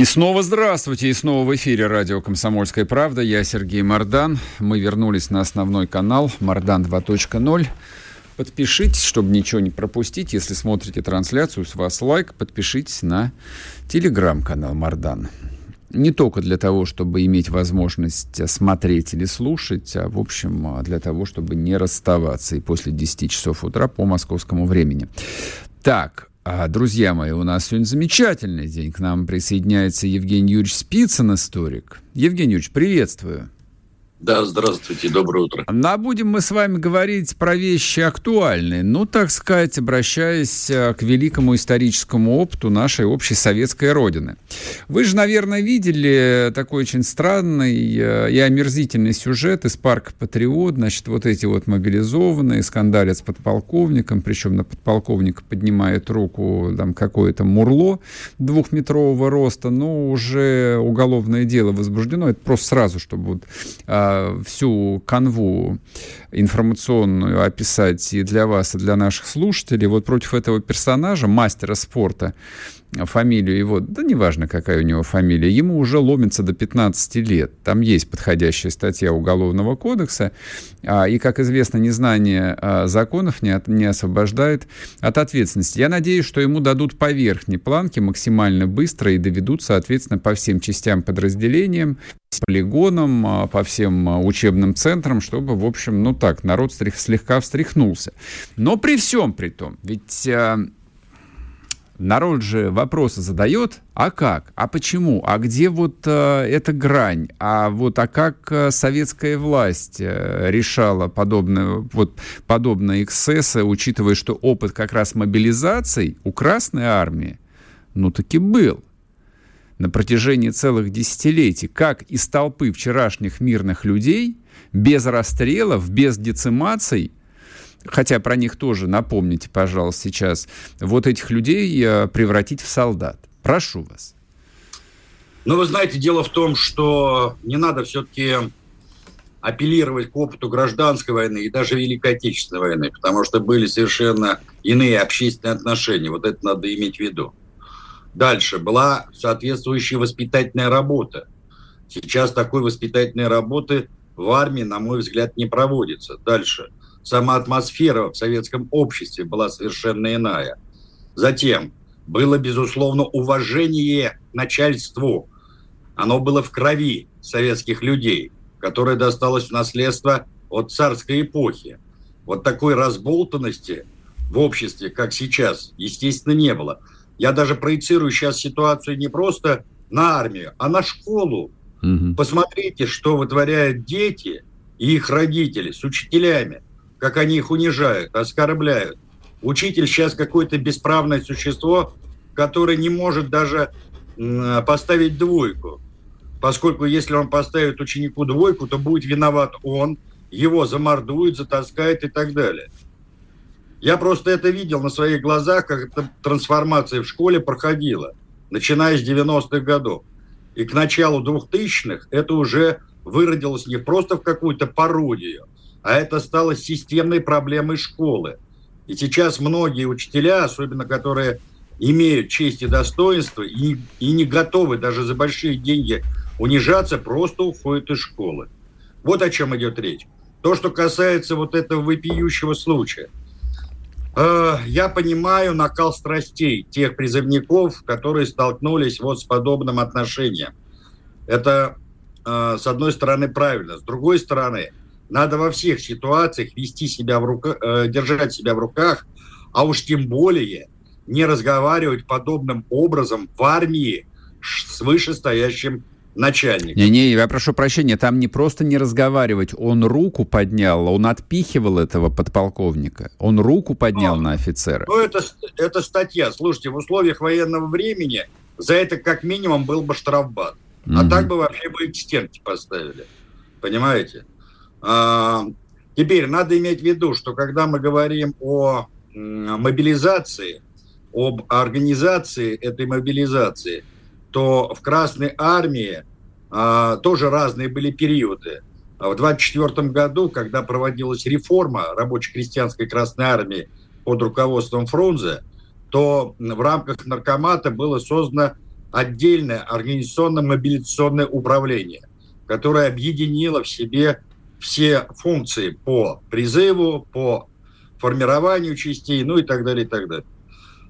И снова здравствуйте, и снова в эфире радио «Комсомольская правда». Я Сергей Мордан. Мы вернулись на основной канал «Мордан 2.0». Подпишитесь, чтобы ничего не пропустить. Если смотрите трансляцию, с вас лайк. Подпишитесь на телеграм-канал «Мордан». Не только для того, чтобы иметь возможность смотреть или слушать, а, в общем, для того, чтобы не расставаться и после 10 часов утра по московскому времени. Так, друзья мои, у нас сегодня замечательный день. К нам присоединяется Евгений Юрьевич Спицын, историк. Евгений Юрьевич, приветствую. Да, здравствуйте, доброе утро. А будем мы с вами говорить про вещи актуальные, ну, так сказать, обращаясь э, к великому историческому опыту нашей общей советской родины. Вы же, наверное, видели такой очень странный э, и омерзительный сюжет из парка «Патриот». Значит, вот эти вот мобилизованные скандалят с подполковником, причем на подполковника поднимает руку там какое-то мурло двухметрового роста, но уже уголовное дело возбуждено. Это просто сразу, чтобы вот всю канву информационную описать и для вас, и для наших слушателей. Вот против этого персонажа, мастера спорта, фамилию его, да неважно, какая у него фамилия, ему уже ломится до 15 лет. Там есть подходящая статья Уголовного кодекса, а, и, как известно, незнание а, законов не, от, не освобождает от ответственности. Я надеюсь, что ему дадут по верхней планке максимально быстро и доведут, соответственно, по всем частям подразделениям, полигонам, а, по всем учебным центрам, чтобы, в общем, ну так, народ слегка встряхнулся. Но при всем при том, ведь народ же вопросы задает, а как, а почему, а где вот э, эта грань, а вот а как э, советская власть э, решала подобные, вот, подобные эксцессы, учитывая, что опыт как раз мобилизаций у Красной Армии, ну таки был на протяжении целых десятилетий, как из толпы вчерашних мирных людей, без расстрелов, без децимаций, хотя про них тоже напомните, пожалуйста, сейчас, вот этих людей э, превратить в солдат. Прошу вас. Ну, вы знаете, дело в том, что не надо все-таки апеллировать к опыту гражданской войны и даже Великой Отечественной войны, потому что были совершенно иные общественные отношения. Вот это надо иметь в виду. Дальше была соответствующая воспитательная работа. Сейчас такой воспитательной работы в армии, на мой взгляд, не проводится. Дальше – сама атмосфера в советском обществе была совершенно иная. Затем было, безусловно, уважение начальству. Оно было в крови советских людей, которое досталось в наследство от царской эпохи. Вот такой разболтанности в обществе, как сейчас, естественно, не было. Я даже проецирую сейчас ситуацию не просто на армию, а на школу. Угу. Посмотрите, что вытворяют дети и их родители с учителями как они их унижают, оскорбляют. Учитель сейчас какое-то бесправное существо, которое не может даже поставить двойку. Поскольку если он поставит ученику двойку, то будет виноват он, его замордуют, затаскают и так далее. Я просто это видел на своих глазах, как эта трансформация в школе проходила, начиная с 90-х годов. И к началу 2000-х это уже выродилось не просто в какую-то пародию, а это стало системной проблемой школы. И сейчас многие учителя, особенно которые имеют честь и достоинство и, и не готовы даже за большие деньги унижаться, просто уходят из школы. Вот о чем идет речь. То, что касается вот этого вопиющего случая. Э, я понимаю накал страстей тех призывников, которые столкнулись вот с подобным отношением. Это, э, с одной стороны, правильно. С другой стороны, надо во всех ситуациях вести себя в руках, э, держать себя в руках, а уж тем более не разговаривать подобным образом в армии с вышестоящим начальником. Не-не, я прошу прощения, там не просто не разговаривать, он руку поднял, он отпихивал этого подполковника, он руку поднял а, на офицера. Ну, это, это статья. Слушайте, в условиях военного времени за это как минимум был бы штрафбат. Mm-hmm. А так бы вообще бы стенки поставили. Понимаете? А, теперь надо иметь в виду, что когда мы говорим о мобилизации, об организации этой мобилизации, то в Красной Армии а, тоже разные были периоды. В 24 году, когда проводилась реформа рабоче-крестьянской Красной Армии под руководством Фрунзе, то в рамках наркомата было создано отдельное организационно-мобилизационное управление, которое объединило в себе все функции по призыву, по формированию частей, ну и так далее, и так далее.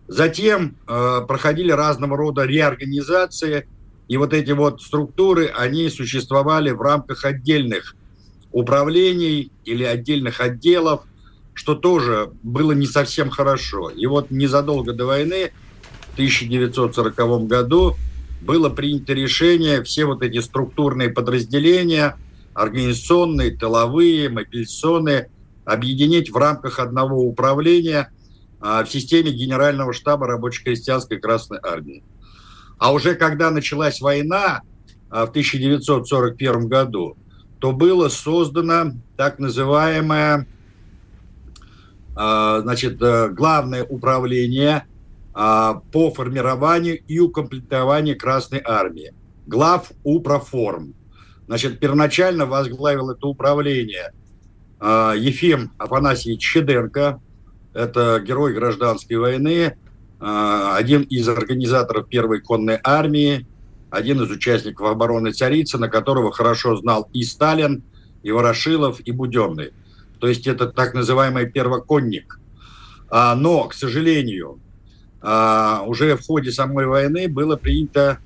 Затем э, проходили разного рода реорганизации, и вот эти вот структуры, они существовали в рамках отдельных управлений или отдельных отделов, что тоже было не совсем хорошо. И вот незадолго до войны, в 1940 году, было принято решение все вот эти структурные подразделения, организационные, тыловые, мобилизационные, объединить в рамках одного управления а, в системе Генерального штаба рабоче-крестьянской Красной Армии. А уже когда началась война а, в 1941 году, то было создано так называемое а, значит, э, главное управление по формированию и укомплектованию Красной Армии. Глав Упроформ. Значит, первоначально возглавил это управление а, Ефим Афанасьевич Щеденко, это герой гражданской войны, один из организаторов Первой конной армии, один из участников обороны Царицына, которого хорошо знал и Сталин, и Ворошилов, и Буденный. То есть это так называемый первоконник. А, но, к сожалению, а, уже в ходе самой войны было принято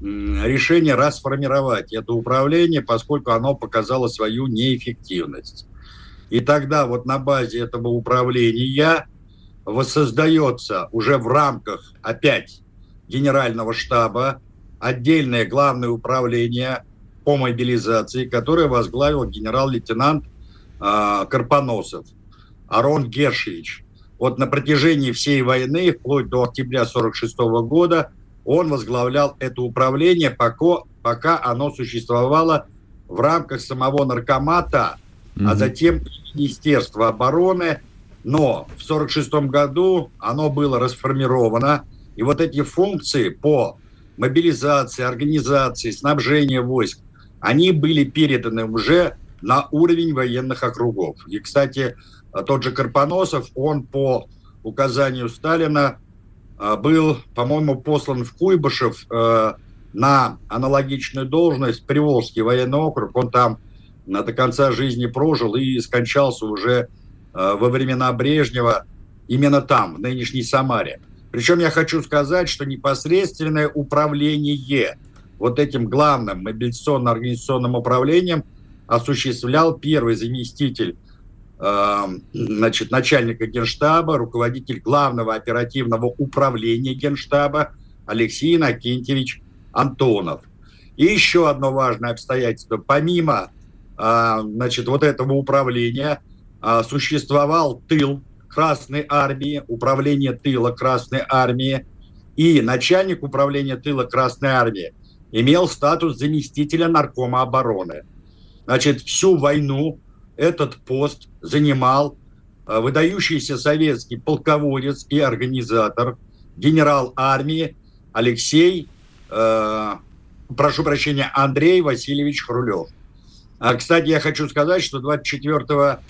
решение расформировать это управление, поскольку оно показало свою неэффективность. И тогда вот на базе этого управления воссоздается уже в рамках опять генерального штаба отдельное главное управление по мобилизации, которое возглавил генерал-лейтенант э, Карпоносов, Арон Гершевич. Вот на протяжении всей войны, вплоть до октября 1946 года, он возглавлял это управление, пока, пока оно существовало в рамках самого наркомата, mm-hmm. а затем Министерства обороны. Но в 1946 году оно было расформировано, и вот эти функции по мобилизации, организации, снабжения войск, они были переданы уже на уровень военных округов. И, кстати, тот же Карпоносов, он по указанию Сталина был, по-моему, послан в Куйбышев э, на аналогичную должность, Приволжский военный округ. Он там до конца жизни прожил и скончался уже э, во времена Брежнева именно там, в нынешней Самаре. Причем я хочу сказать, что непосредственное управление вот этим главным мобилизационно-организационным управлением осуществлял первый заместитель значит, начальника генштаба, руководитель главного оперативного управления генштаба Алексей Иннокентьевич Антонов. И еще одно важное обстоятельство. Помимо э, значит, вот этого управления э, существовал тыл Красной Армии, управление тыла Красной Армии, и начальник управления тыла Красной Армии имел статус заместителя наркома обороны. Значит, всю войну этот пост занимал э, выдающийся советский полководец и организатор, генерал армии Алексей, э, прошу прощения, Андрей Васильевич Хрулев. А, кстати, я хочу сказать, что 24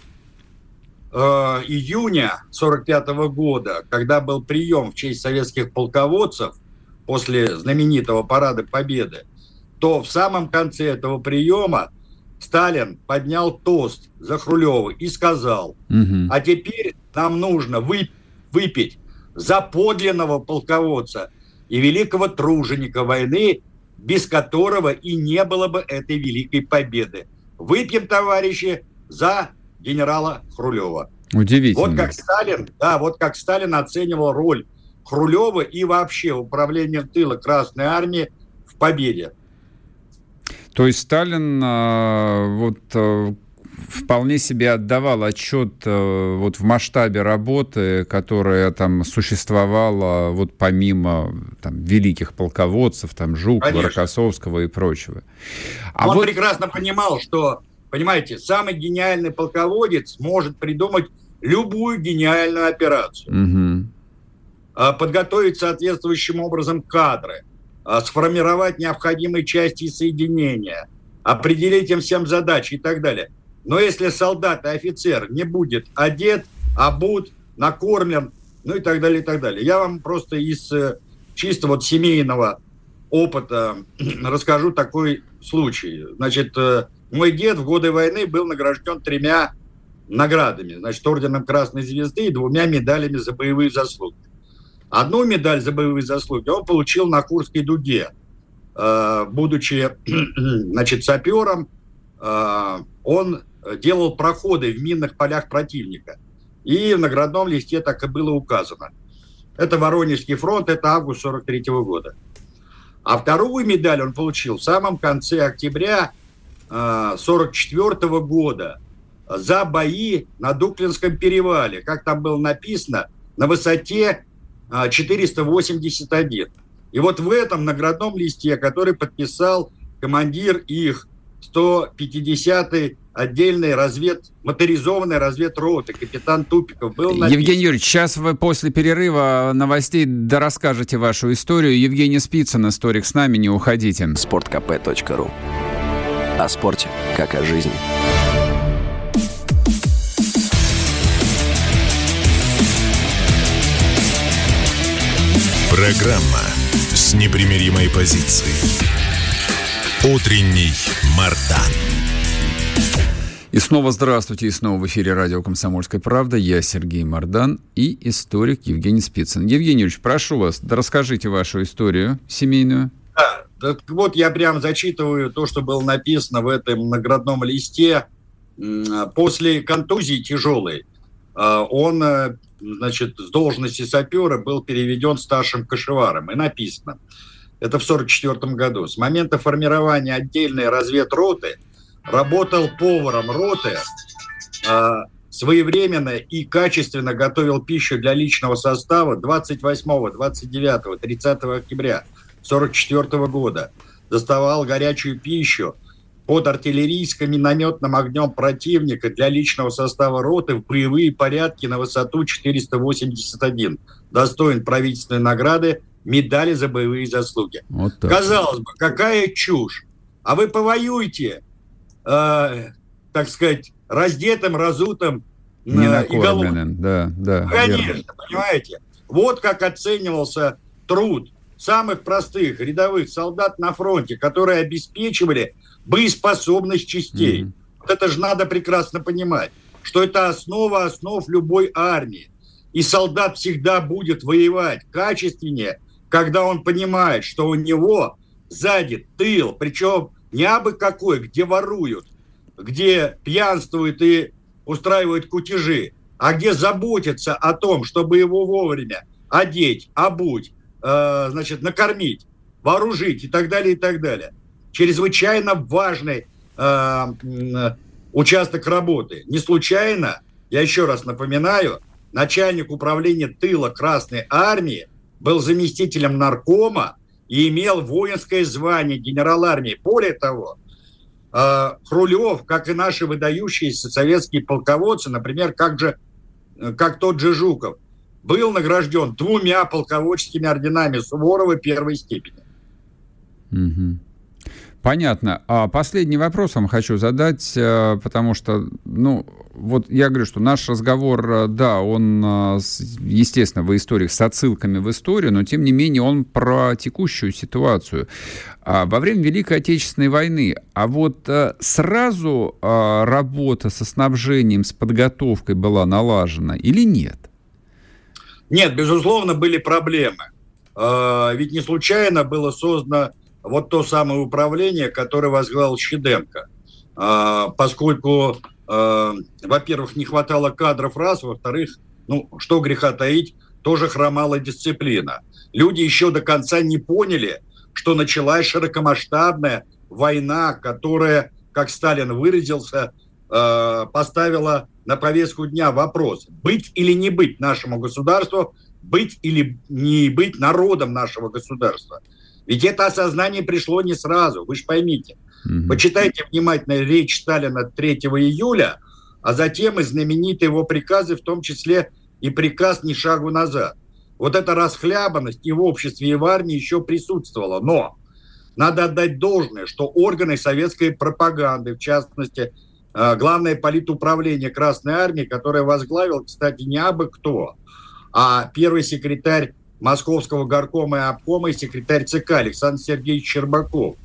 Э, июня 1945 года, когда был прием в честь советских полководцев после знаменитого парада Победы, то в самом конце этого приема Сталин поднял тост за Хрулева и сказал, угу. а теперь нам нужно вы, выпить за подлинного полководца и великого труженика войны, без которого и не было бы этой великой победы. Выпьем, товарищи, за генерала Хрулева. Удивительно. Вот как Сталин, да, вот как Сталин оценивал роль Хрулева и вообще управления тыла Красной Армии в победе. То есть Сталин а, вот а, вполне себе отдавал отчет э, вот в масштабе работы, которая там существовала вот помимо там, великих полководцев, там Жукова, Конечно. Рокоссовского и прочего. А Он вот... прекрасно понимал, что, понимаете, самый гениальный полководец может придумать любую гениальную операцию. Угу. Подготовить соответствующим образом кадры, сформировать необходимые части и соединения, определить им всем задачи и так далее. Но если солдат и офицер не будет одет, обут, накормлен, ну и так далее, и так далее. Я вам просто из э, чисто вот семейного опыта расскажу такой случай. Значит, э, мой дед в годы войны был награжден тремя наградами. Значит, орденом Красной Звезды и двумя медалями за боевые заслуги. Одну медаль за боевые заслуги он получил на Курской дуге, э, будучи, значит, сапером. Он делал проходы в минных полях противника. И в наградном листе так и было указано. Это Воронежский фронт, это август 43 года. А вторую медаль он получил в самом конце октября 44 э, года за бои на Дуклинском перевале, как там было написано, на высоте 481. Э, И вот в этом наградном листе, который подписал командир их 150-й отдельной развед, моторизованной разведроты, капитан Тупиков был написан. Евгений Юрьевич, сейчас вы после перерыва новостей да расскажете вашу историю. Евгений Спицын, историк, с нами, не уходите. sportkp.ru О спорте, как о жизни. Программа с непримиримой позицией. Утренний Мардан. И снова здравствуйте, и снова в эфире радио «Комсомольская правда». Я Сергей Мордан и историк Евгений Спицын. Евгений Юрьевич, прошу вас, да расскажите вашу историю семейную. Да, так вот я прям зачитываю то, что было написано в этом наградном листе. После контузии тяжелой а, он, э, значит, с должности сапера был переведен старшим кошеваром. И написано, это в 1944 году, с момента формирования отдельной разведроты – работал поваром роты, а, своевременно и качественно готовил пищу для личного состава 28, 29, 30 октября 1944 года. Доставал горячую пищу под артиллерийско-минометным огнем противника для личного состава роты в боевые порядки на высоту 481. Достоин правительственной награды медали за боевые заслуги. Вот Казалось бы, какая чушь. А вы повоюйте, э, так сказать, раздетым, разутым э, и голодным. Да, да. Конечно, верно. понимаете. Вот как оценивался труд самых простых рядовых солдат на фронте, которые обеспечивали боеспособность частей. Mm-hmm. Вот это же надо прекрасно понимать, что это основа основ любой армии. И солдат всегда будет воевать качественнее, когда он понимает, что у него сзади тыл, причем не абы какой, где воруют, где пьянствуют и устраивают кутежи, а где заботятся о том, чтобы его вовремя одеть, обуть, э, значит, накормить, вооружить и так далее, и так далее. Чрезвычайно важный э, участок работы. Не случайно, я еще раз напоминаю, начальник управления тыла Красной Армии был заместителем наркома и имел воинское звание генерал армии. Более того, а, Хрулев, как и наши выдающиеся советские полководцы, например, как, же, как тот же Жуков, был награжден двумя полководческими орденами Суворова первой степени. Угу. Понятно. А последний вопрос вам хочу задать, э, потому что, ну, вот я говорю, что наш разговор, э, да, он, э, естественно, в истории с отсылками в историю, но тем не менее он про текущую ситуацию. А во время Великой Отечественной войны, а вот сразу работа со снабжением, с подготовкой была налажена или нет? Нет, безусловно, были проблемы. Ведь не случайно было создано вот то самое управление, которое возглавил Щеденко. А, поскольку, а, во-первых, не хватало кадров раз, во-вторых, ну, что греха таить, тоже хромала дисциплина. Люди еще до конца не поняли, что началась широкомасштабная война, которая, как Сталин выразился, э, поставила на повестку дня вопрос, быть или не быть нашему государству, быть или не быть народом нашего государства. Ведь это осознание пришло не сразу, вы же поймите. Угу. Почитайте внимательно речь Сталина 3 июля, а затем и знаменитые его приказы, в том числе и приказ «Ни шагу назад». Вот эта расхлябанность и в обществе, и в армии еще присутствовала. Но надо отдать должное, что органы советской пропаганды, в частности, э, главное политуправление Красной Армии, которое возглавил, кстати, не абы кто, а первый секретарь Московского горкома и обкома и секретарь ЦК Александр Сергеевич Щербаков.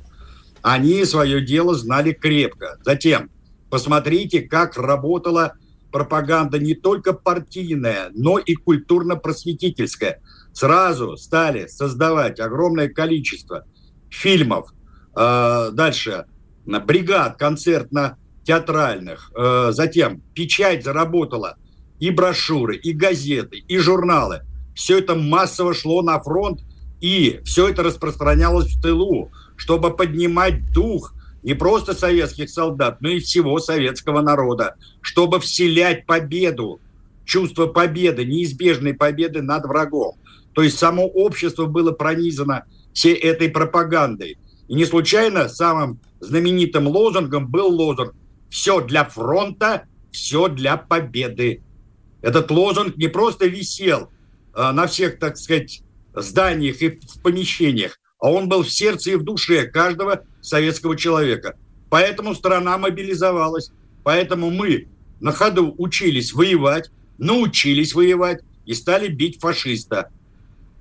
Они свое дело знали крепко. Затем посмотрите, как работала пропаганда не только партийная, но и культурно-просветительская. Сразу стали создавать огромное количество фильмов, э, дальше бригад концертно-театральных, э, затем печать заработала и брошюры, и газеты, и журналы. Все это массово шло на фронт, и все это распространялось в тылу, чтобы поднимать дух не просто советских солдат, но и всего советского народа, чтобы вселять победу, чувство победы, неизбежной победы над врагом. То есть само общество было пронизано всей этой пропагандой. И не случайно самым знаменитым лозунгом был лозунг «Все для фронта, все для победы». Этот лозунг не просто висел на всех, так сказать, зданиях и в помещениях, а он был в сердце и в душе каждого советского человека. Поэтому страна мобилизовалась, поэтому мы на ходу учились воевать, научились воевать и стали бить фашиста.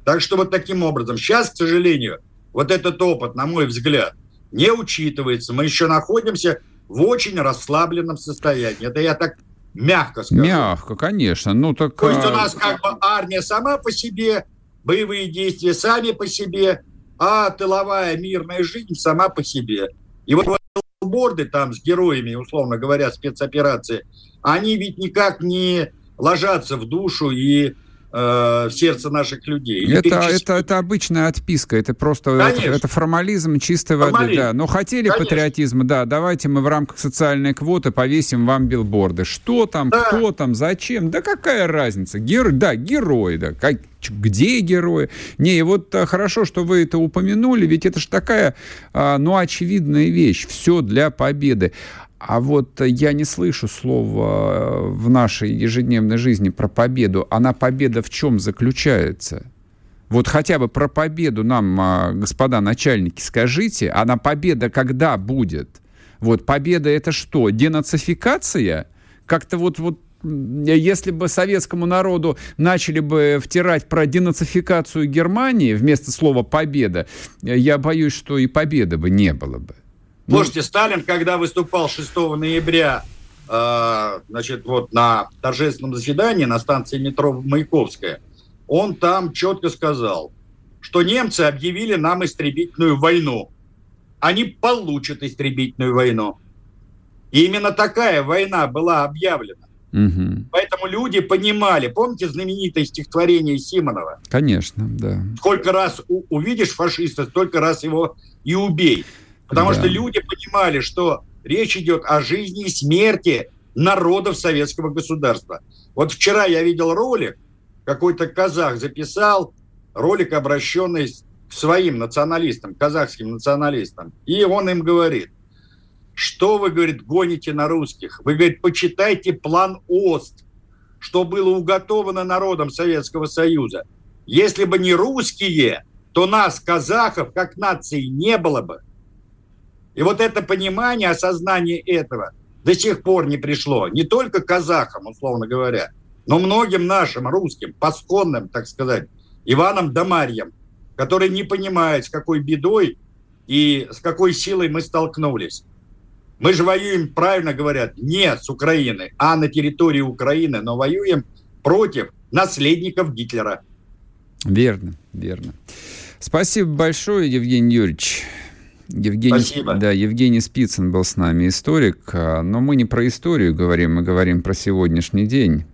Так что вот таким образом. Сейчас, к сожалению, вот этот опыт, на мой взгляд, не учитывается. Мы еще находимся в очень расслабленном состоянии. Это я так мягко скажу. Мягко, конечно. Ну, так... То есть у а, нас как бы армия сама по себе, боевые действия сами по себе, а тыловая мирная жизнь сама по себе. И вот борды там с героями, условно говоря, спецоперации, они ведь никак не ложатся в душу и в сердце наших людей. Это, это, это обычная отписка, это просто это, это формализм чистой воды. Формализм. Да. Но хотели Конечно. патриотизма, да, давайте мы в рамках социальной квоты повесим вам билборды. Что там, да. кто там, зачем? Да какая разница? Гер... Да, герой, да. Как... Где герои? Не, и вот а, хорошо, что вы это упомянули, ведь это же такая, а, ну, очевидная вещь. Все для победы. А вот я не слышу слова э, в нашей ежедневной жизни про победу. Она победа в чем заключается? Вот хотя бы про победу нам, а, господа начальники, скажите, она победа когда будет? Вот победа это что? Денацификация? Как-то вот, вот если бы советскому народу начали бы втирать про денацификацию Германии вместо слова «победа», я боюсь, что и победы бы не было бы. Слушайте, Сталин, когда выступал 6 ноября э, значит, вот на торжественном заседании на станции метро Маяковская, он там четко сказал, что немцы объявили нам истребительную войну. Они получат истребительную войну. И именно такая война была объявлена. Угу. Поэтому люди понимали. Помните знаменитое стихотворение Симонова? Конечно, да. Сколько раз увидишь фашиста, столько раз его и убей. Потому да. что люди понимали, что речь идет о жизни и смерти народов советского государства. Вот вчера я видел ролик, какой-то казах записал, ролик, обращенный к своим националистам, казахским националистам. И он им говорит, что вы, говорит, гоните на русских? Вы, говорит, почитайте план ОСТ, что было уготовано народом Советского Союза. Если бы не русские, то нас, казахов, как нации, не было бы. И вот это понимание, осознание этого до сих пор не пришло. Не только казахам, условно говоря, но многим нашим русским, пасконным, так сказать, Иваном да Марьям, которые не понимают, с какой бедой и с какой силой мы столкнулись. Мы же воюем, правильно говорят, не с Украины, а на территории Украины, но воюем против наследников Гитлера. Верно, верно. Спасибо большое, Евгений Юрьевич. Евгений, Спасибо. Да, Евгений Спицын был с нами, историк. А, но мы не про историю говорим, мы говорим про сегодняшний день.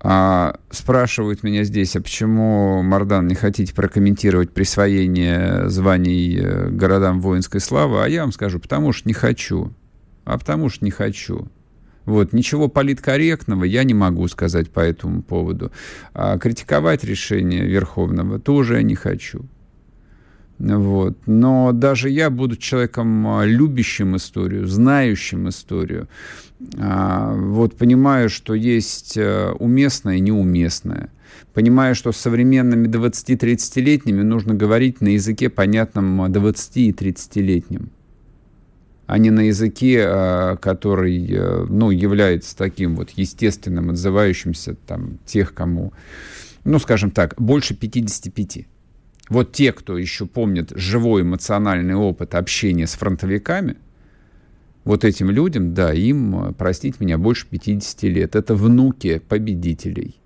А, спрашивают меня здесь, а почему, Мардан, не хотите прокомментировать присвоение званий э, городам воинской славы? А я вам скажу, потому что не хочу. а потому что не хочу. Вот, ничего политкорректного я не могу сказать по этому поводу. А критиковать решение Верховного тоже я не хочу. Вот. Но даже я, буду человеком а, любящим историю, знающим историю, а, вот понимаю, что есть э, уместное и неуместное. Понимаю, что с современными 20-30-летними нужно говорить на языке, понятном 20 и 30-летним а не на языке, а, который э, ну, является таким вот естественным, отзывающимся там, тех, кому, ну, скажем так, больше 55. Вот те, кто еще помнит живой эмоциональный опыт общения с фронтовиками, вот этим людям, да, им, простите меня, больше 50 лет. Это внуки победителей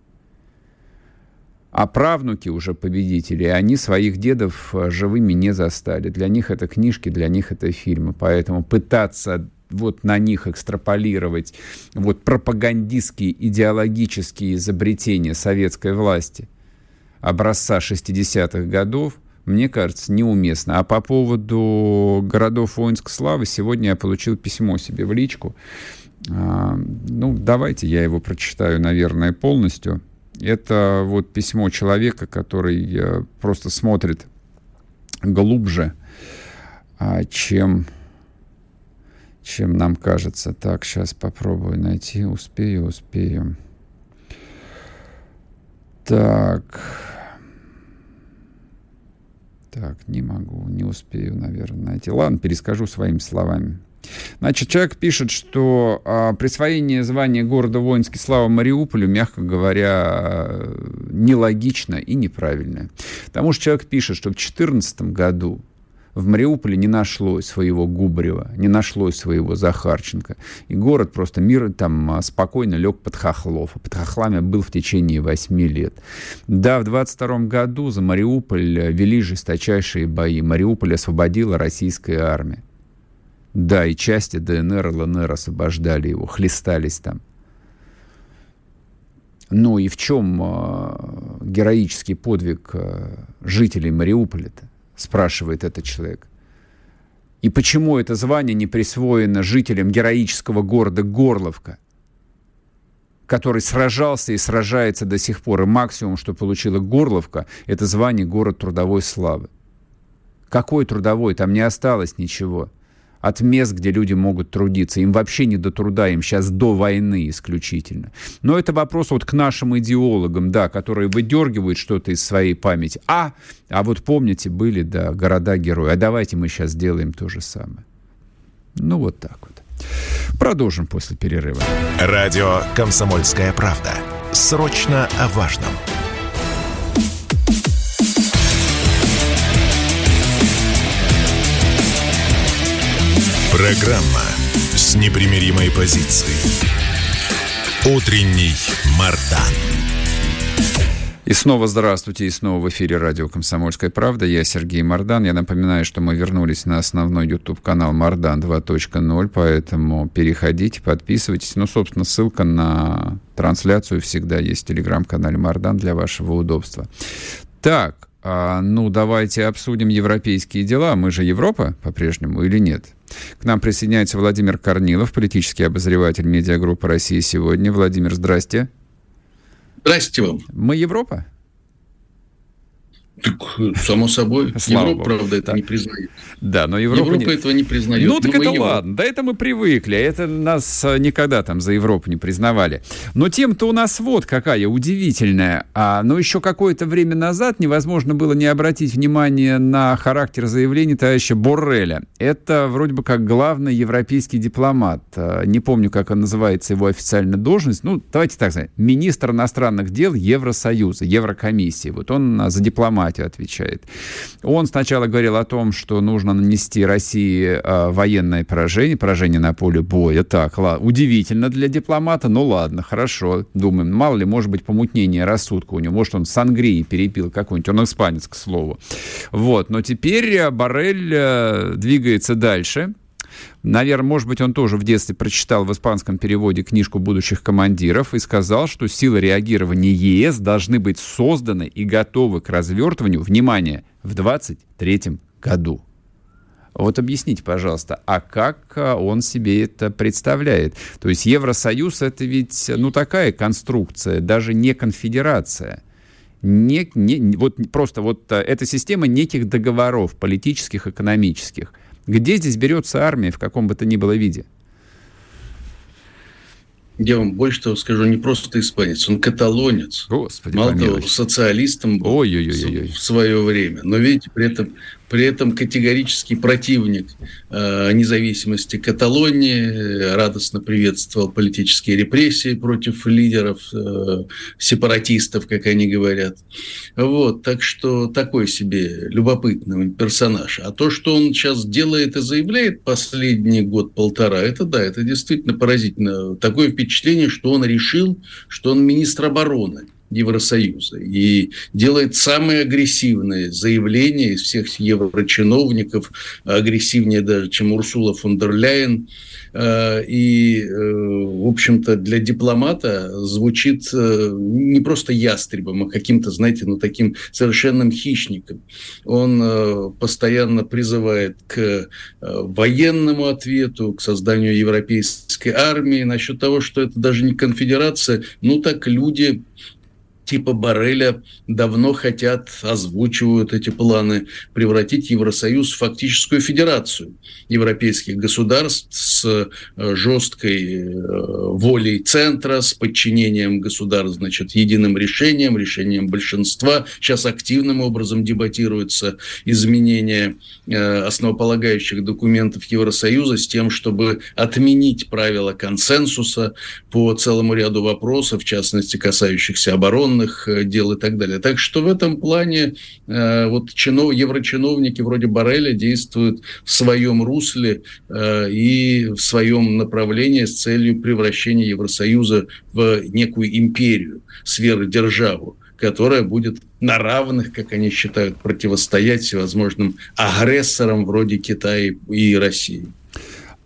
а правнуки уже победители, они своих дедов э, живыми не застали. Для них это книжки, для них это фильмы. Поэтому пытаться вот на них экстраполировать вот пропагандистские идеологические изобретения советской власти образца 60-х годов, мне кажется, неуместно. А по поводу городов воинской славы, сегодня я получил письмо себе в личку. А, ну, давайте я его прочитаю, наверное, полностью. Это вот письмо человека, который э, просто смотрит глубже, а, чем, чем нам кажется. Так, сейчас попробую найти. Успею, успею. Так. Так, не могу, не успею, наверное, найти. Ладно, перескажу своими словами. Значит, человек пишет, что а, присвоение звания города воинской славы Мариуполю, мягко говоря, нелогично и неправильно. Потому что человек пишет, что в 2014 году в Мариуполе не нашлось своего Губарева, не нашлось своего Захарченко. И город просто мир там а, спокойно лег под хохлов. А под хохлами был в течение 8 лет. Да, в 22 году за Мариуполь вели жесточайшие бои. Мариуполь освободила российская армия. Да, и части ДНР, ЛНР освобождали его, хлестались там. Ну и в чем э, героический подвиг э, жителей Мариуполя-то, спрашивает этот человек. И почему это звание не присвоено жителям героического города Горловка, который сражался и сражается до сих пор, и максимум, что получила Горловка, это звание город трудовой славы. Какой трудовой? Там не осталось ничего от мест, где люди могут трудиться. Им вообще не до труда, им сейчас до войны исключительно. Но это вопрос вот к нашим идеологам, да, которые выдергивают что-то из своей памяти. А, а вот помните, были, да, города-герои. А давайте мы сейчас сделаем то же самое. Ну, вот так вот. Продолжим после перерыва. Радио «Комсомольская правда». Срочно о важном. Программа с непримиримой позицией. Утренний Мардан. И снова здравствуйте, и снова в эфире радио «Комсомольская правда». Я Сергей Мардан. Я напоминаю, что мы вернулись на основной YouTube-канал «Мардан 2.0», поэтому переходите, подписывайтесь. Ну, собственно, ссылка на трансляцию всегда есть в телеграм-канале «Мардан» для вашего удобства. Так, а, ну, давайте обсудим европейские дела. Мы же Европа по-прежнему или нет? К нам присоединяется Владимир Корнилов, политический обозреватель медиагруппы «Россия сегодня». Владимир, здрасте. Здрасте вам. Мы Европа? Так, само собой. Слава Европа, Богу. правда, это да. не признает. Да, но Европа, Европа не... этого не признает. Ну, так это Европа. ладно. Да это мы привыкли. Это нас э, никогда там за Европу не признавали. Но тем-то у нас вот какая удивительная. А, но еще какое-то время назад невозможно было не обратить внимание на характер заявлений товарища Борреля. Это вроде бы как главный европейский дипломат. А, не помню, как он называется, его официальная должность. Ну, давайте так сказать. Министр иностранных дел Евросоюза, Еврокомиссии. Вот он за дипломатию дипломатию отвечает. Он сначала говорил о том, что нужно нанести России э, военное поражение, поражение на поле боя. Так, ладно, удивительно для дипломата, ну ладно, хорошо. Думаем, мало ли, может быть, помутнение рассудка у него, может, он сангрии перепил какой-нибудь, он испанец, к слову. Вот, но теперь Барель э, двигается дальше, Наверное, может быть, он тоже в детстве прочитал в испанском переводе книжку будущих командиров и сказал, что силы реагирования ЕС должны быть созданы и готовы к развертыванию, внимание, в 23 году. Вот объясните, пожалуйста, а как он себе это представляет? То есть Евросоюз это ведь, ну, такая конструкция, даже не конфедерация. Не, не, вот просто вот эта система неких договоров политических, экономических. Где здесь берется армия в каком бы то ни было виде? Я вам больше того скажу, не просто испанец, он каталонец. Господи, Мало того, социалистом был Ой -ой -ой в свое время. Но видите, при этом при этом категорический противник э, независимости Каталонии, радостно приветствовал политические репрессии против лидеров, э, сепаратистов, как они говорят. Вот, так что такой себе любопытный персонаж. А то, что он сейчас делает и заявляет последний год-полтора, это да, это действительно поразительно. Такое впечатление, что он решил, что он министр обороны Евросоюза и делает самые агрессивные заявления из всех еврочиновников, агрессивнее даже, чем Урсула фон дер Ляйен. Э, и, э, в общем-то, для дипломата звучит э, не просто ястребом, а каким-то, знаете, ну, таким совершенным хищником. Он постоянно призывает к военному ответу, к созданию европейской армии. Насчет того, что это даже не конфедерация, ну, так люди типа Барреля давно хотят, озвучивают эти планы, превратить Евросоюз в фактическую федерацию европейских государств с э, жесткой э, волей центра, с подчинением государств, значит, единым решением, решением большинства. Сейчас активным образом дебатируется изменение э, основополагающих документов Евросоюза с тем, чтобы отменить правила консенсуса по целому ряду вопросов, в частности, касающихся обороны, коррупционных э, дел и так далее. Так что в этом плане э, вот чинов, еврочиновники вроде Барреля действуют в своем русле э, и в своем направлении с целью превращения Евросоюза в некую империю, сверхдержаву которая будет на равных, как они считают, противостоять всевозможным агрессорам вроде Китая и России.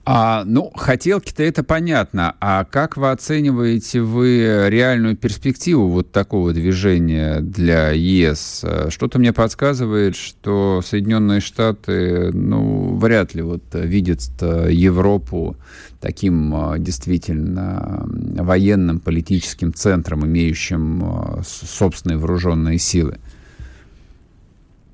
А, ну, хотелки-то это понятно. А как вы оцениваете вы реальную перспективу вот такого движения для ЕС? Что-то мне подсказывает, что Соединенные Штаты, ну, вряд ли вот видят Европу таким а, действительно военным политическим центром, имеющим а, собственные вооруженные силы.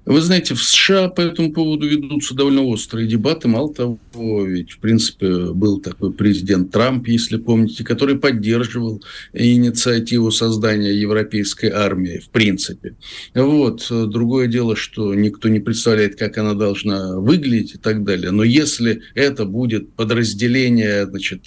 Вы знаете, в США по этому поводу ведутся довольно острые дебаты. Мало того, ведь, в принципе, был такой президент Трамп, если помните, который поддерживал инициативу создания европейской армии, в принципе. Вот. Другое дело, что никто не представляет, как она должна выглядеть и так далее. Но если это будет подразделение значит,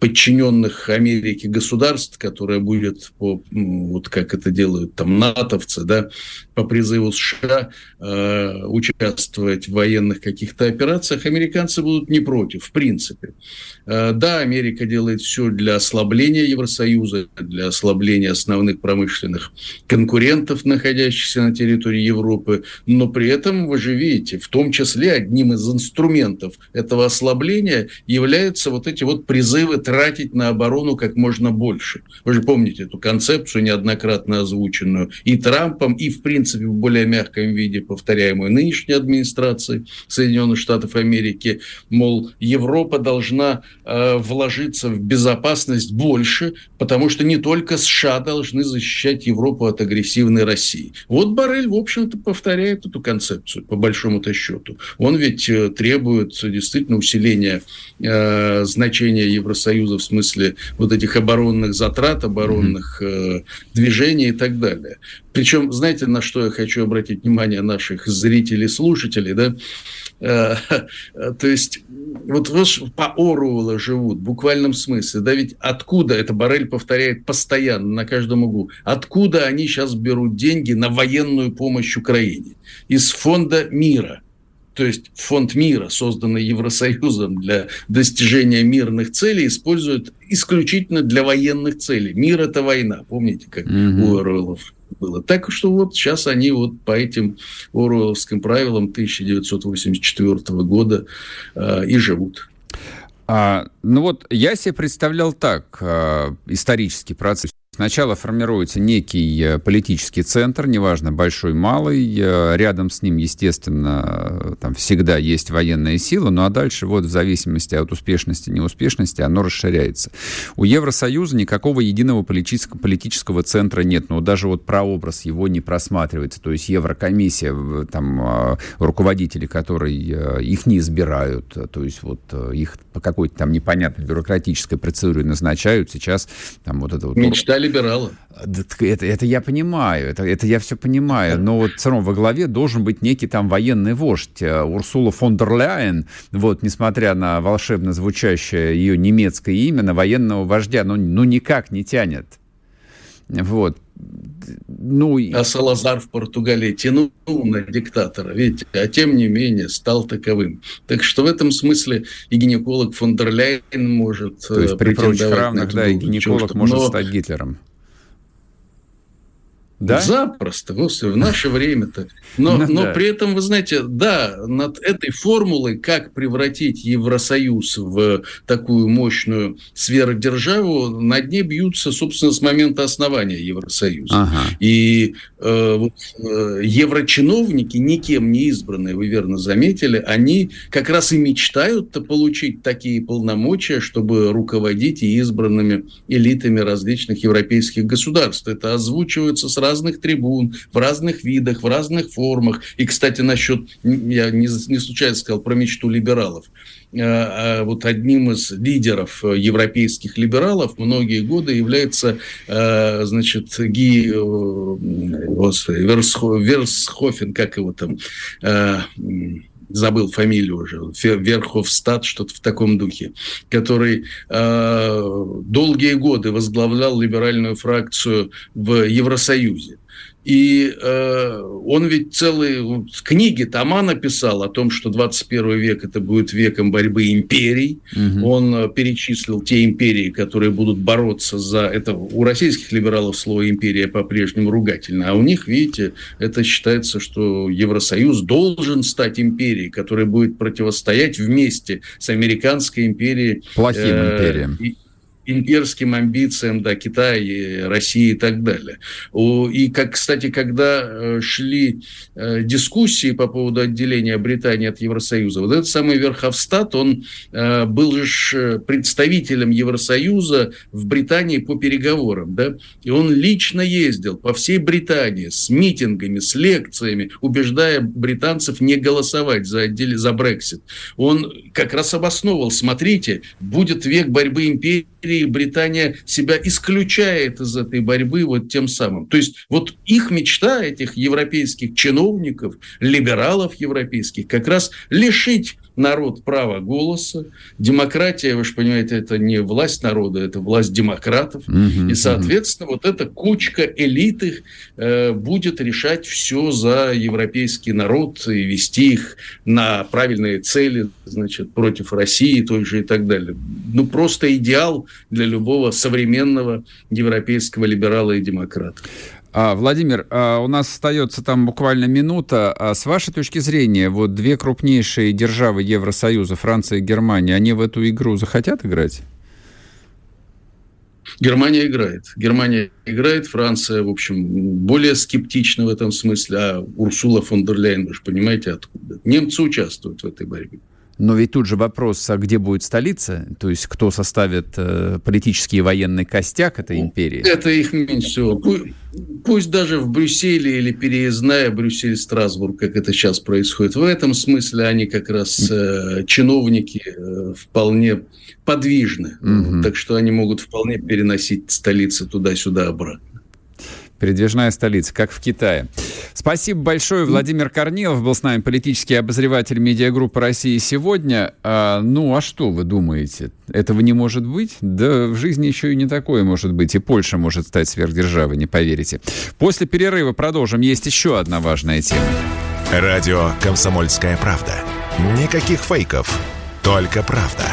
подчиненных Америке государств, которое будет, по, вот как это делают там натовцы, да, по призыву США, э, участвовать в военных каких-то операциях, американцы будут не против, в принципе. Э, да, Америка делает все для ослабления Евросоюза, для ослабления основных промышленных конкурентов, находящихся на территории Европы, но при этом, вы же видите, в том числе одним из инструментов этого ослабления являются вот эти вот призывы тратить на оборону как можно больше. Вы же помните эту концепцию, неоднократно озвученную и Трампом, и, в принципе, в более мягком виде повторяемую нынешней администрацией Соединенных Штатов Америки, мол, Европа должна э, вложиться в безопасность больше, потому что не только США должны защищать Европу от агрессивной России. Вот Барель, в общем-то, повторяет эту концепцию, по большому-то счету. Он ведь э, требует действительно усиления э, значения Евросоюза в смысле вот этих оборонных затрат, оборонных э, движений и так далее. Причем, знаете, на что я хочу обратить внимание наших зрителей, слушателей, да? Э, то есть, вот вот по Оруэлла живут, в буквальном смысле, да, ведь откуда, это Барель повторяет постоянно на каждом углу, откуда они сейчас берут деньги на военную помощь Украине? Из фонда мира – то есть фонд мира, созданный Евросоюзом для достижения мирных целей, используют исключительно для военных целей. Мир – это война, помните, как mm-hmm. у Оруэллов было. Так что вот сейчас они вот по этим Оруэлловским правилам 1984 года э, и живут. А, ну вот я себе представлял так, э, исторический процесс Сначала формируется некий э, политический центр, неважно, большой, малый. Э, рядом с ним, естественно, там всегда есть военная сила. Ну а дальше вот в зависимости от успешности, неуспешности оно расширяется. У Евросоюза никакого единого политического, политического центра нет. Но даже вот прообраз его не просматривается. То есть Еврокомиссия, там руководители, которые их не избирают, то есть вот их по какой-то там непонятной бюрократической процедуре назначают сейчас там вот это вот... Мечта либерала. Это, это я понимаю, это, это я все понимаю, но вот все равно во главе должен быть некий там военный вождь. Э, Урсула фон дер Ляйен, вот, несмотря на волшебно звучащее ее немецкое имя, на военного вождя, ну, ну никак не тянет. Вот. Ну, а Салазар в Португалии тянул на диктатора, видите, а тем не менее стал таковым. Так что в этом смысле и гинеколог фон дер Ляйен может То есть при прочих равных, да, и гинеколог может Но... стать Гитлером. Да? Запросто, господи, в наше время-то. Но, ну, но да. при этом, вы знаете, да, над этой формулой, как превратить Евросоюз в такую мощную сверхдержаву, над ней бьются, собственно, с момента основания Евросоюза. Ага. И э, вот, э, еврочиновники, никем не избранные, вы верно заметили, они как раз и мечтают-то получить такие полномочия, чтобы руководить и избранными элитами различных европейских государств. Это озвучивается с разных трибун, в разных видах, в разных формах. И, кстати, насчет, я не, не случайно сказал про мечту либералов. Э, а вот одним из лидеров европейских либералов многие годы является, э, значит, Ги, э, Версхофен, как его там, забыл фамилию уже, Верховстат, что-то в таком духе, который э, долгие годы возглавлял либеральную фракцию в Евросоюзе. И э, он ведь целые книги, тома написал о том, что 21 век это будет веком борьбы империй. Угу. Он э, перечислил те империи, которые будут бороться за это. У российских либералов слово империя по-прежнему ругательно, а у них, видите, это считается, что Евросоюз должен стать империей, которая будет противостоять вместе с американской империей. Плохим э, империям имперским амбициям да, Китая, России и так далее. И, как, кстати, когда э, шли э, дискуссии по поводу отделения Британии от Евросоюза, вот этот самый Верховстат, он э, был же представителем Евросоюза в Британии по переговорам, да, и он лично ездил по всей Британии с митингами, с лекциями, убеждая британцев не голосовать за, отделе, за Брексит. Он как раз обосновывал, смотрите, будет век борьбы империи Австрия и Британия себя исключает из этой борьбы вот тем самым. То есть вот их мечта, этих европейских чиновников, либералов европейских, как раз лишить народ права голоса. Демократия, вы же понимаете, это не власть народа, это власть демократов. Угу, и, соответственно, угу. вот эта кучка элиты э, будет решать все за европейский народ и вести их на правильные цели, значит, против России той же и так далее. Ну, просто идеал для любого современного европейского либерала и демократа. А, Владимир, а у нас остается там буквально минута. А с вашей точки зрения, вот две крупнейшие державы Евросоюза, Франция и Германия, они в эту игру захотят играть? Германия играет. Германия играет, Франция, в общем, более скептична в этом смысле, а Урсула фон дер Ляйен, вы же понимаете, откуда. Немцы участвуют в этой борьбе. Но ведь тут же вопрос, а где будет столица? То есть кто составит э, политический и военный костяк этой империи? Это их меньше всего. Пусть, пусть даже в Брюсселе или переездная Брюссель-Страсбург, как это сейчас происходит. В этом смысле они как раз э, чиновники э, вполне подвижны. Угу. Так что они могут вполне переносить столицы туда-сюда обратно. Передвижная столица, как в Китае. Спасибо большое. Владимир Корнилов был с нами, политический обозреватель медиагруппы «России сегодня». А, ну, а что вы думаете? Этого не может быть? Да в жизни еще и не такое может быть. И Польша может стать сверхдержавой, не поверите. После перерыва продолжим. Есть еще одна важная тема. Радио «Комсомольская правда». Никаких фейков, только правда.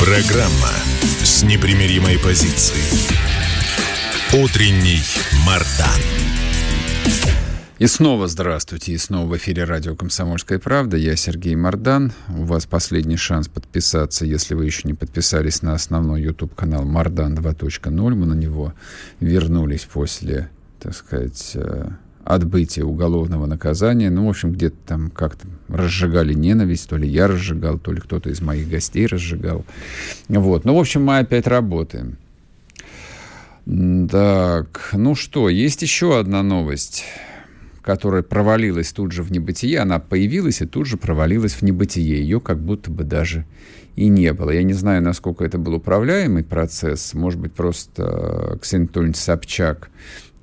Программа с непримиримой позицией. Утренний Мардан. И снова здравствуйте, и снова в эфире радио «Комсомольская правда». Я Сергей Мордан. У вас последний шанс подписаться, если вы еще не подписались на основной YouTube-канал «Мордан 2.0». Мы на него вернулись после, так сказать, э, отбытия уголовного наказания. Ну, в общем, где-то там как-то разжигали ненависть, то ли я разжигал, то ли кто-то из моих гостей разжигал. Вот. Ну, в общем, мы опять работаем. Так, ну что, есть еще одна новость которая провалилась тут же в небытие, она появилась и тут же провалилась в небытие. Ее как будто бы даже и не было. Я не знаю, насколько это был управляемый процесс. Может быть, просто Ксения Анатольевич Собчак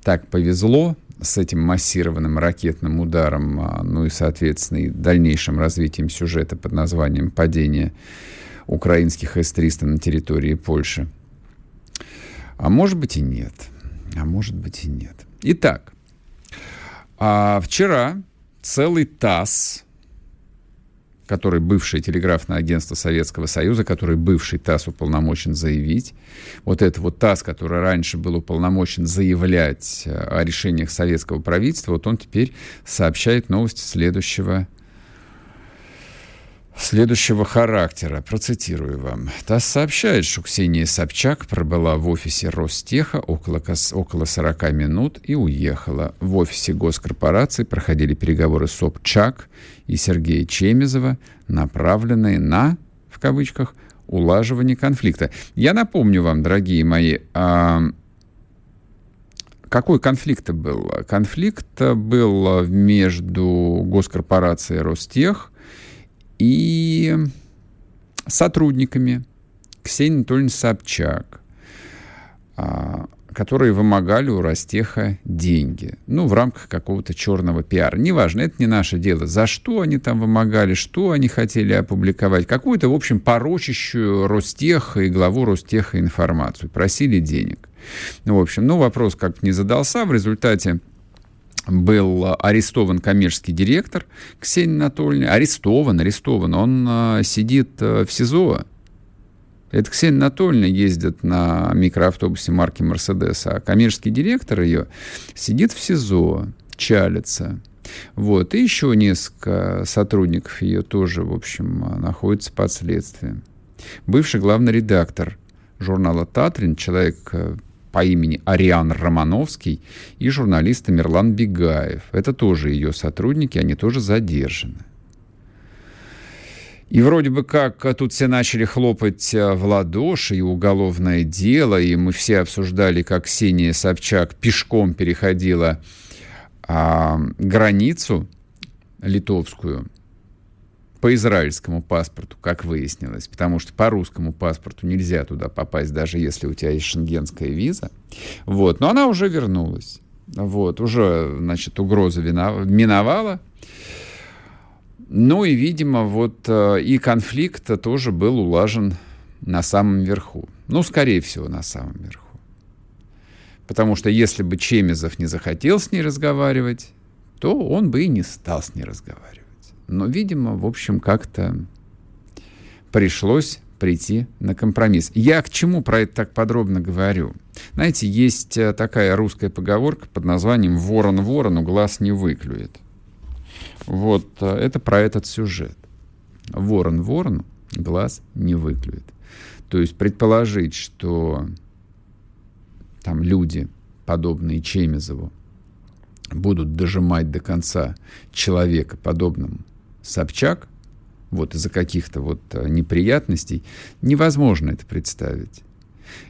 так повезло с этим массированным ракетным ударом, а, ну и, соответственно, и дальнейшим развитием сюжета под названием «Падение украинских С-300 на территории Польши». А может быть и нет. А может быть и нет. Итак, а вчера целый ТАСС, который бывшее телеграфное агентство Советского Союза, который бывший ТАСС уполномочен заявить, вот это вот ТАСС, который раньше был уполномочен заявлять э, о решениях советского правительства, вот он теперь сообщает новости следующего следующего характера. Процитирую вам. ТАСС сообщает, что Ксения Собчак пробыла в офисе Ростеха около, около 40 минут и уехала. В офисе госкорпорации проходили переговоры Собчак и Сергея Чемезова, направленные на, в кавычках, улаживание конфликта. Я напомню вам, дорогие мои, а, какой конфликт был? Конфликт был между госкорпорацией Ростех и сотрудниками Ксении Анатольевны Собчак, а, которые вымогали у Ростеха деньги. Ну, в рамках какого-то черного пиара. Неважно, это не наше дело. За что они там вымогали, что они хотели опубликовать. Какую-то, в общем, порочащую Ростеха и главу Ростеха информацию. Просили денег. Ну, в общем, ну, вопрос как не задался. В результате был арестован коммерческий директор Ксения Анатольевна. Арестован, арестован. Он э, сидит э, в СИЗО. Это Ксения Анатольевна ездит на микроавтобусе марки «Мерседес», а коммерческий директор ее сидит в СИЗО, чалится. Вот. И еще несколько сотрудников ее тоже, в общем, находятся под следствием. Бывший главный редактор журнала «Татрин», человек э, по имени Ариан Романовский и журналист Мирлан Бегаев. Это тоже ее сотрудники, они тоже задержаны. И вроде бы как тут все начали хлопать э, в ладоши, и уголовное дело, и мы все обсуждали, как Ксения Собчак пешком переходила а, границу литовскую – по израильскому паспорту, как выяснилось, потому что по русскому паспорту нельзя туда попасть, даже если у тебя есть шенгенская виза. Вот. Но она уже вернулась. Вот. Уже, значит, угроза миновала. Ну и, видимо, вот э, и конфликт тоже был улажен на самом верху. Ну, скорее всего, на самом верху. Потому что если бы Чемезов не захотел с ней разговаривать, то он бы и не стал с ней разговаривать. Но, видимо, в общем, как-то пришлось прийти на компромисс. Я к чему про это так подробно говорю? Знаете, есть э, такая русская поговорка под названием «Ворон ворону глаз не выклюет». Вот э, это про этот сюжет. Ворон ворону глаз не выклюет. То есть предположить, что там люди, подобные Чемизову, будут дожимать до конца человека, подобному Собчак, вот из-за каких-то вот э, неприятностей, невозможно это представить.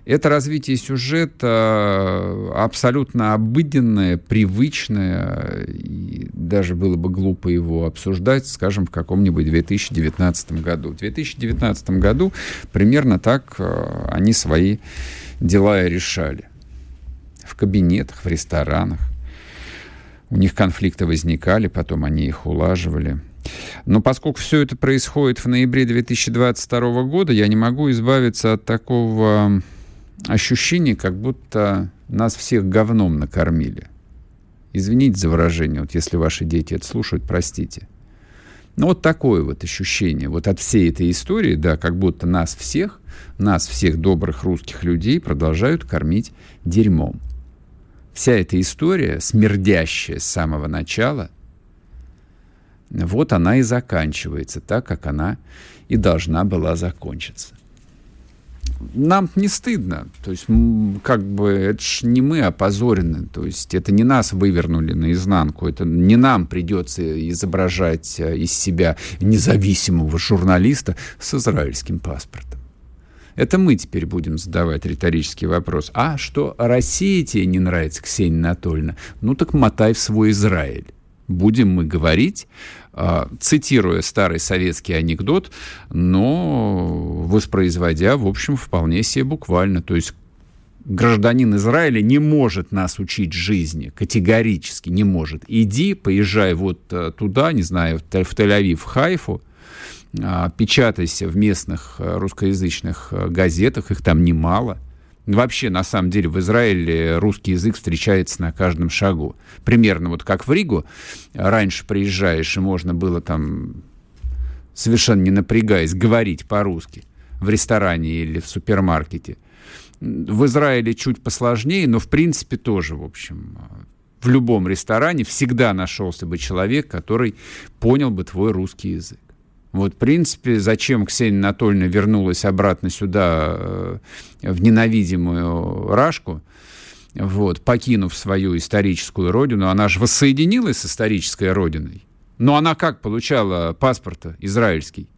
Это развитие сюжета э, абсолютно обыденное, привычное, и даже было бы глупо его обсуждать, скажем, в каком-нибудь 2019 году. В 2019 году примерно так э, они свои дела и решали. В кабинетах, в ресторанах. У них конфликты возникали, потом они их улаживали – но поскольку все это происходит в ноябре 2022 года, я не могу избавиться от такого ощущения, как будто нас всех говном накормили. Извините за выражение, вот если ваши дети это слушают, простите. Но вот такое вот ощущение, вот от всей этой истории, да, как будто нас всех, нас всех добрых русских людей продолжают кормить дерьмом. Вся эта история, смердящая с самого начала, вот она и заканчивается так, как она и должна была закончиться нам не стыдно. То есть, как бы, это ж не мы опозорены. То есть, это не нас вывернули наизнанку. Это не нам придется изображать э, из себя независимого журналиста с израильским паспортом. Это мы теперь будем задавать риторический вопрос. А что, России тебе не нравится, Ксения Анатольевна? Ну так мотай в свой Израиль. Будем мы говорить а, цитируя старый советский анекдот, но воспроизводя, в общем, вполне себе буквально. То есть гражданин Израиля не может нас учить жизни, категорически не может. Иди, поезжай вот э, туда, не знаю, в Тель-Авив, в Хайфу, а, печатайся в местных э, русскоязычных э, газетах, их там немало – Вообще, на самом деле, в Израиле русский язык встречается на каждом шагу. Примерно вот как в Ригу. Раньше приезжаешь, и можно было там, совершенно не напрягаясь, говорить по-русски в ресторане или в супермаркете. В Израиле чуть посложнее, но в принципе тоже, в общем, в любом ресторане всегда нашелся бы человек, который понял бы твой русский язык. Вот, в принципе, зачем Ксения Анатольевна вернулась обратно сюда, э, в ненавидимую Рашку, вот, покинув свою историческую родину, она же воссоединилась с исторической родиной. Но она как получала паспорт израильский?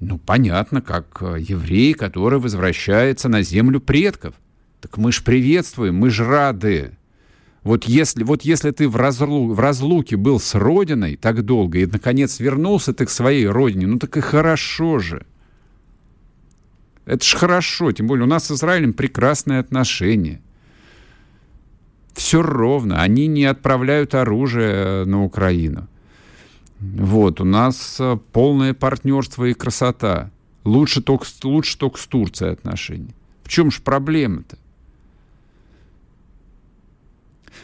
Ну, понятно, как э, еврей, который возвращается на землю предков. Так мы ж приветствуем, мы ж рады. Вот если, вот если ты в, разлу, в разлуке был с родиной так долго и, наконец, вернулся ты к своей родине, ну так и хорошо же. Это ж хорошо, тем более у нас с Израилем прекрасные отношения. Все ровно, они не отправляют оружие э, на Украину. Вот, у нас э, полное партнерство и красота. Лучше только, лучше только с Турцией отношения. В чем же проблема-то?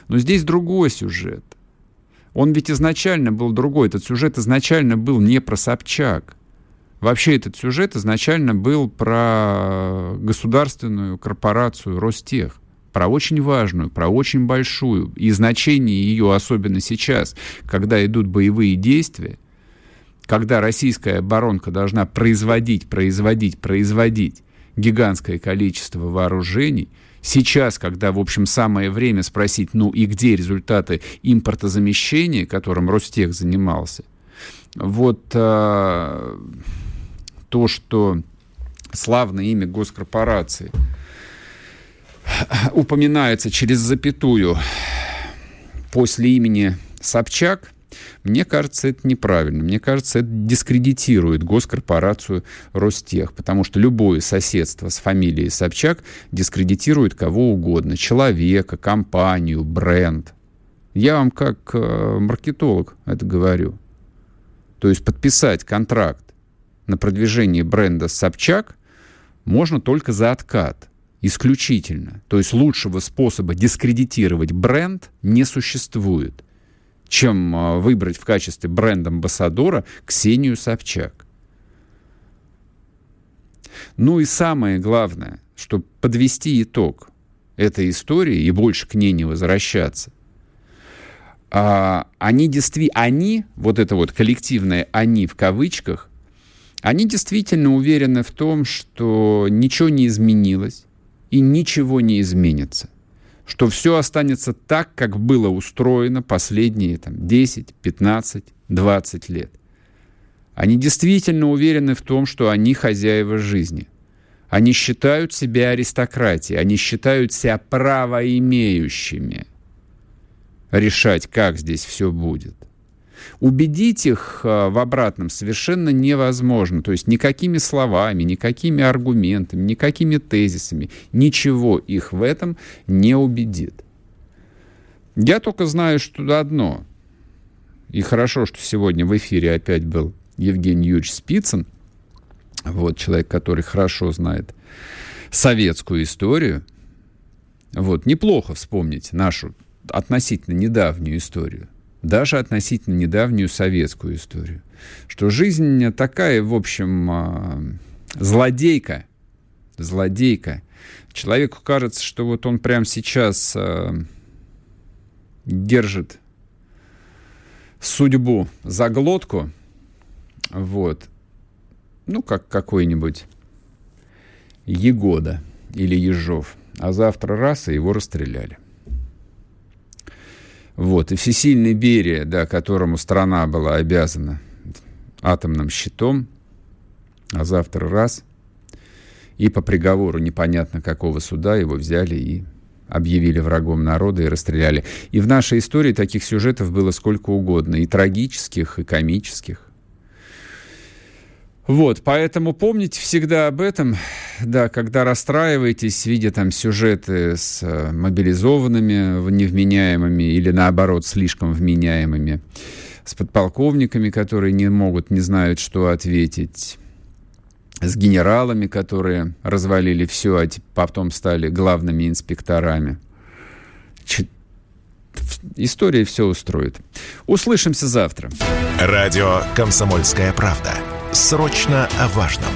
Но здесь другой сюжет. Он ведь изначально был другой. Этот сюжет изначально был не про Собчак. Вообще этот сюжет изначально был про государственную корпорацию Ростех. Про очень важную, про очень большую. И значение ее, особенно сейчас, когда идут боевые действия, когда российская оборонка должна производить, производить, производить гигантское количество вооружений – Сейчас, когда, в общем, самое время спросить, ну и где результаты импортозамещения, которым Ростех занимался, вот а, то, что славное имя госкорпорации упоминается через запятую. После имени Собчак, мне кажется, это неправильно. Мне кажется, это дискредитирует госкорпорацию Ростех, потому что любое соседство с фамилией Собчак дискредитирует кого угодно. Человека, компанию, бренд. Я вам как э, маркетолог это говорю. То есть подписать контракт на продвижение бренда Собчак можно только за откат. Исключительно. То есть лучшего способа дискредитировать бренд не существует чем а, выбрать в качестве бренд-амбассадора Ксению Собчак. Ну и самое главное, чтобы подвести итог этой истории и больше к ней не возвращаться, а, они действительно, они, вот это вот коллективное «они» в кавычках, они действительно уверены в том, что ничего не изменилось и ничего не изменится что все останется так, как было устроено последние там, 10, 15, 20 лет. Они действительно уверены в том, что они хозяева жизни. Они считают себя аристократией, они считают себя правоимеющими решать, как здесь все будет. Убедить их э, в обратном совершенно невозможно. То есть никакими словами, никакими аргументами, никакими тезисами, ничего их в этом не убедит. Я только знаю, что одно. И хорошо, что сегодня в эфире опять был Евгений Юрьевич Спицын, вот человек, который хорошо знает советскую историю. Вот, неплохо вспомнить нашу относительно недавнюю историю даже относительно недавнюю советскую историю. Что жизнь такая, в общем, а, злодейка, злодейка. Человеку кажется, что вот он прямо сейчас а, держит судьбу за глотку, вот, ну, как какой-нибудь Егода или Ежов, а завтра раз, и его расстреляли. Вот, и всесильный Берия, да, которому страна была обязана атомным щитом, а завтра раз, и по приговору непонятно какого суда его взяли и объявили врагом народа и расстреляли. И в нашей истории таких сюжетов было сколько угодно, и трагических, и комических. Вот, поэтому помните всегда об этом, да, когда расстраиваетесь, видя там сюжеты с э, мобилизованными, невменяемыми или наоборот слишком вменяемыми, с подполковниками, которые не могут, не знают, что ответить, с генералами, которые развалили все, а потом стали главными инспекторами. Ч... История все устроит. Услышимся завтра. Радио «Комсомольская правда». Срочно о важном.